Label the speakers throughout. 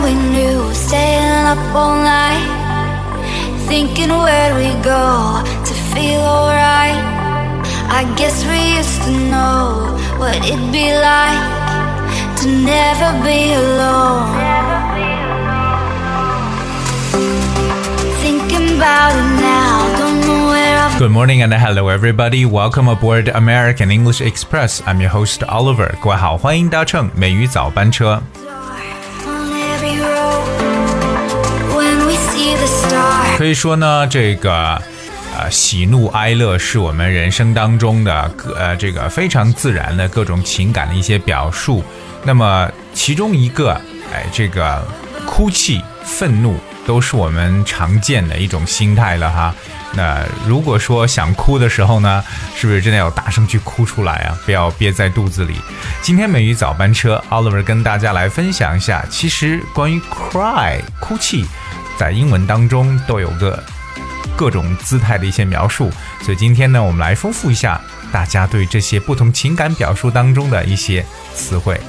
Speaker 1: we knew, staying up all night, thinking where we go to feel alright. I guess we used to know what it'd be like to never be alone. Thinking about it now, don't know where I've
Speaker 2: Good morning and hello everybody. Welcome aboard American English Express. I'm your host Oliver. 各位好，欢迎搭乘美语早班车。 可以说呢，这个呃喜怒哀乐是我们人生当中的各呃这个非常自然的各种情感的一些表述。那么其中一个，哎，这个哭泣、愤怒都是我们常见的一种心态了哈。那如果说想哭的时候呢，是不是真的要大声去哭出来啊？不要憋在肚子里。今天美语早班车，Oliver 跟大家来分享一下，其实关于 cry 哭泣，在英文当中都有个各种姿态的一些描述，所以今天呢，我们来丰富一下大家对这些不同情感表述当中的一些词汇。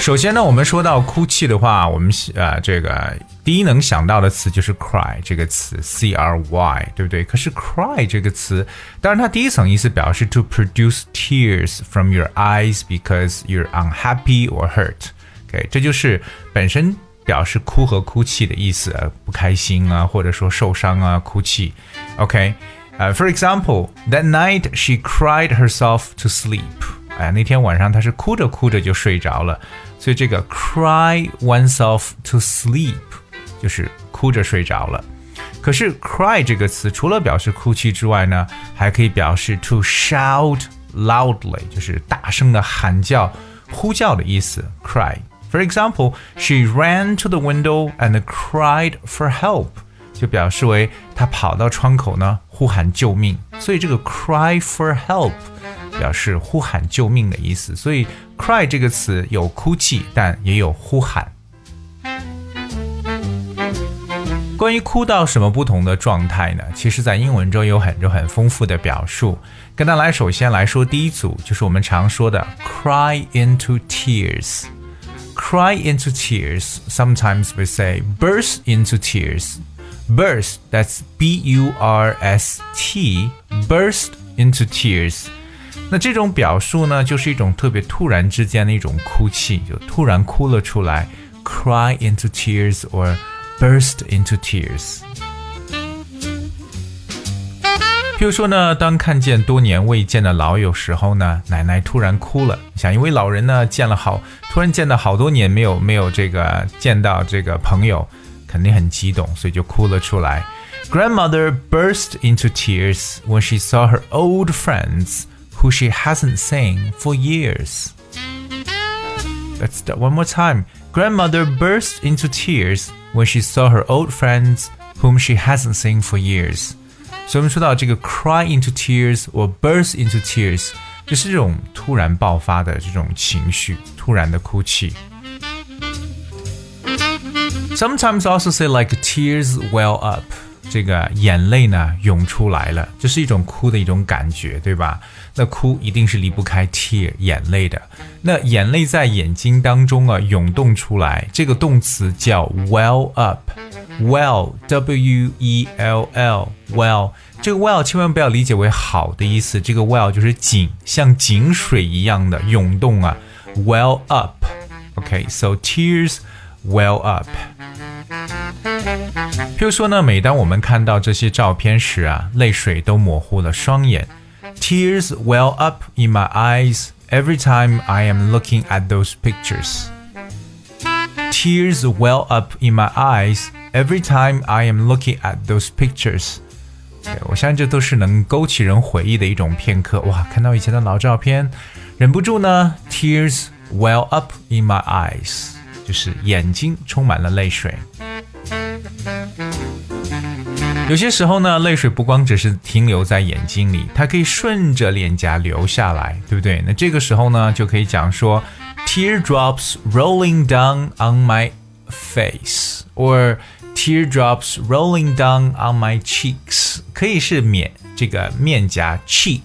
Speaker 2: 首先呢，我们说到哭泣的话，我们呃这个第一能想到的词就是 cry 这个词，c r y，对不对？可是 cry 这个词，当然它第一层意思表示 to produce tears from your eyes because you're unhappy or hurt。OK，这就是本身表示哭和哭泣的意思，呃不开心啊，或者说受伤啊，哭泣。OK，呃、f o r example, that night she cried herself to sleep。哎，那天晚上她是哭着哭着就睡着了，所以这个 cry oneself to sleep 就是哭着睡着了。可是 cry 这个词除了表示哭泣之外呢，还可以表示 to shout loudly，就是大声的喊叫、呼叫的意思。cry。For example, she ran to the window and cried for help，就表示为她跑到窗口呢呼喊救命。所以这个 cry for help 表示呼喊救命的意思。所以 cry 这个词有哭泣，但也有呼喊。 关于哭到什么不同的状态呢？其实，在英文中有很多很丰富的表述。跟大家来，首先来说第一组，就是我们常说的 cry into tears。cry into tears. Sometimes we say burst into tears. Burst, that's B U R S T, burst into tears. 那这种表述呢，就是一种特别突然之间的一种哭泣，就突然哭了出来，cry into tears or burst into tears。譬如说呢，当看见多年未见的老友时候呢，奶奶突然哭了。想，因为老人呢见了好，突然见到好多年没有没有这个见到这个朋友，肯定很激动，所以就哭了出来。Grandmother burst into tears when she saw her old friends who she hasn't seen for years. Let's start one more time. Grandmother burst into tears when she saw her old friends whom she hasn't seen for years. 所以我们说到这个 cry into tears 或 burst into tears，就是这种突然爆发的这种情绪，突然的哭泣。Sometimes also say like tears well up， 这个眼泪呢涌出来了，这是一种哭的一种感觉，对吧？那哭一定是离不开 tear 眼泪的。那眼泪在眼睛当中啊涌动出来，这个动词叫 well up。well w e l l well 这个 well 千万不要理解为好的意思，这个 well 就是井，像井水一样的涌动啊，well up。OK，so、tears well up。譬如说呢，每当我们看到这些照片时啊，泪水都模糊了双眼。Tears well up in my eyes every time I am looking at those pictures. Tears well up in my eyes every time I am looking at those pictures. 对我相信这都是能勾起人回忆的一种片刻。哇，看到以前的老照片，忍不住呢，tears well up in my eyes，就是眼睛充满了泪水。 有些时候呢，泪水不光只是停留在眼睛里，它可以顺着脸颊流下来，对不对？那这个时候呢，就可以讲说，teardrops rolling down on my face，or teardrops rolling down on my cheeks，可以是面这个面颊 cheek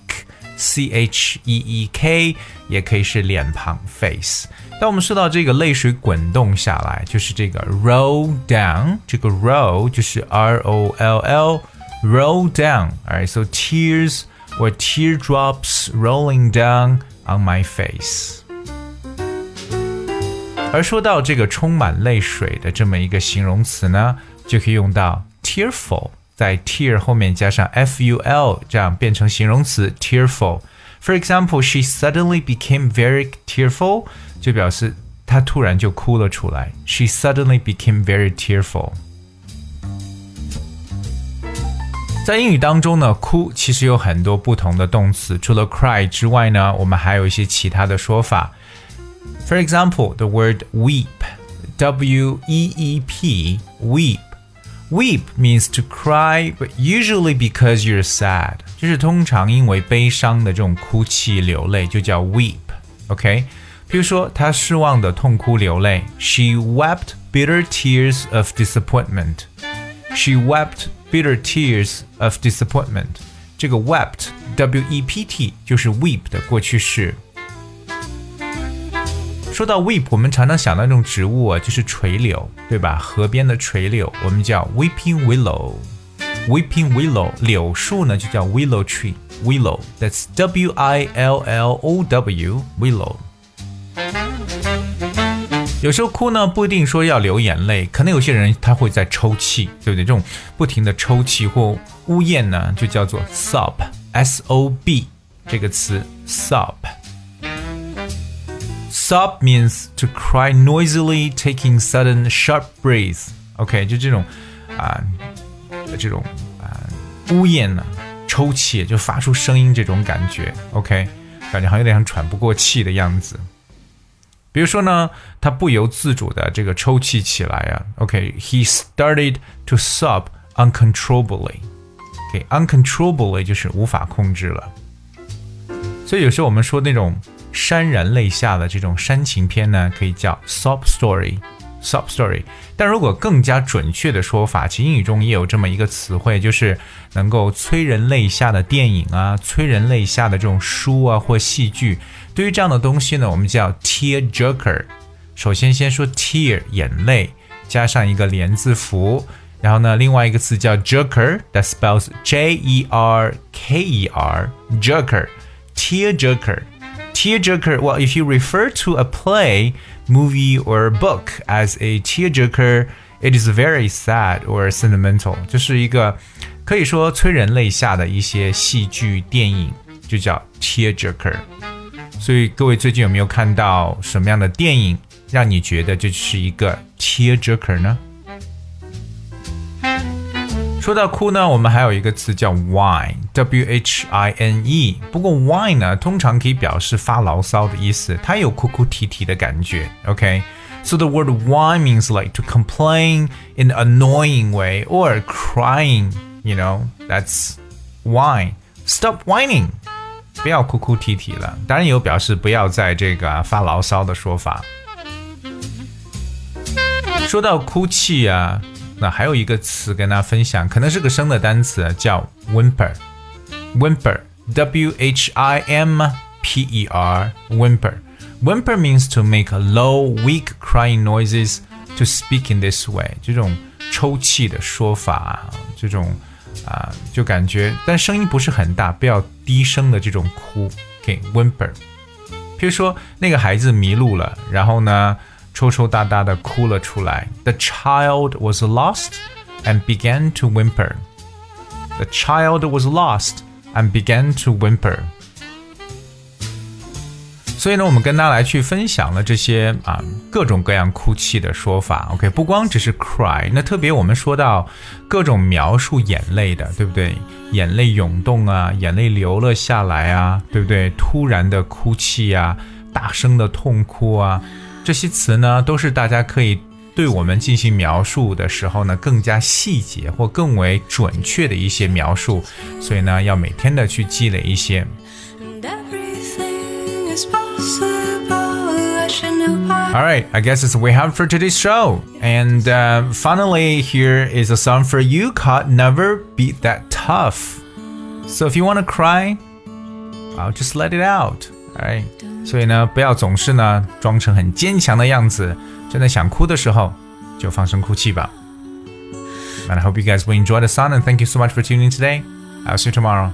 Speaker 2: c h e e k，也可以是脸庞 face。当我们说到这个泪水滚动下来，就是这个 roll down，这个 roll 就是 r o l l roll down。Alright, so tears or teardrops rolling down on my face。而说到这个充满泪水的这么一个形容词呢，就可以用到 tearful。在 tear 后面加上 ful，这样变成形容词 tearful。 For example, she suddenly became very tearful，就表示她突然就哭了出来。She suddenly became very tearful。在英语当中呢，哭其实有很多不同的动词，除了 cry 之外呢，我们还有一些其他的说法。For example, the word weep, W E E P, weep Weep means to cry, but usually because you're sad，就是通常因为悲伤的这种哭泣流泪就叫 weep。OK，比如说她失望的痛哭流泪，She wept bitter tears of disappointment. She wept bitter tears of disappointment. 这个 wept W E P T 就是 weep 的过去式。 说到 weep，我们常常想到那种植物啊，就是垂柳，对吧？河边的垂柳，我们叫 weeping willow。weeping willow，柳树呢就叫 willow tree。willow，that's W I L L O W willow。有时候哭呢，不一定说要流眼泪，可能有些人他会在抽泣，对不对？这种不停的抽泣或呜咽呢，就叫做 sob，S O B 这个词 sob。Sob means to cry noisily, taking sudden sharp breaths. OK，就这种啊、这种啊、呜咽呢、抽泣，就发出声音这种感觉。OK，感觉好像有点像喘不过气的样子。比如说呢，他不由自主的这个抽泣起来啊。OK，he、started to sob uncontrollably。OK, uncontrollably 就是无法控制了。所以有时候我们说那种。潸然泪下的这种煽情片呢，可以叫 sob story，sob story。但如果更加准确的说法，其实英语中也有这么一个词汇，就是能够催人泪下的电影啊，催人泪下的这种书啊或戏剧。对于这样的东西呢，我们叫 tear jerker。首先先说 tear 眼泪，加上一个连字符，然后呢，另外一个词叫 jerker，that spells J E R K E R，jerker，tear jerker。tearjerker, well, if you refer to a play, movie, or book as a tearjerker, it is very sad or sentimental，就是一个可以说催人泪下的一些戏剧、电影，就叫 tearjerker。所以各位最近有没有看到什么样的电影让你觉得这是一个 tearjerker 呢？ 说到哭呢，我们还有一个词叫 whine，w h i n e。不过 whine 呢，通常可以表示发牢骚的意思，它有哭哭啼啼的感觉。OK，so、okay? the word whine means like to complain in an annoying way or crying. You know, that's whine. Stop whining. 不要哭哭啼啼了。当然也有表示不要在这个发牢骚的说法。说到哭泣啊。 那还有一个词跟大家分享，可能是个生的单词，叫 whimper。whimper，w h i m p e r whimper。whimper means to make low, weak crying noises to speak in this way。这种抽泣的说法，这种啊，就感觉，但声音不是很大，不要低声的这种哭。OK，whimper。比如说那个孩子迷路了，然后呢？抽抽搭搭的哭了出来。The child was lost and began to whimper. The child was lost and began to whimper. 所以呢，我们跟大家来去分享了这些啊各种各样哭泣的说法。OK，不光只是 cry，那特别我们说到各种描述眼泪的，对不对？眼泪涌动啊，眼泪流了下来啊，对不对？突然的哭泣啊，大声的痛哭啊。这些词呢，都是大家可以对我们进行描述的时候呢，更加细节或更为准确的一些描述，所以呢，要每天的去积累一些。All right, I guess it's we have for today's show. And uh, finally, here is a song for you called Never Be That Tough. So if you want to cry, 好，just let it out， 哎，所以呢，不要总是呢装成很坚强的样子，真的想哭的时候就放声哭泣吧。And I hope you guys will enjoy the sun and thank you so much for tuning in today. I'll see you tomorrow.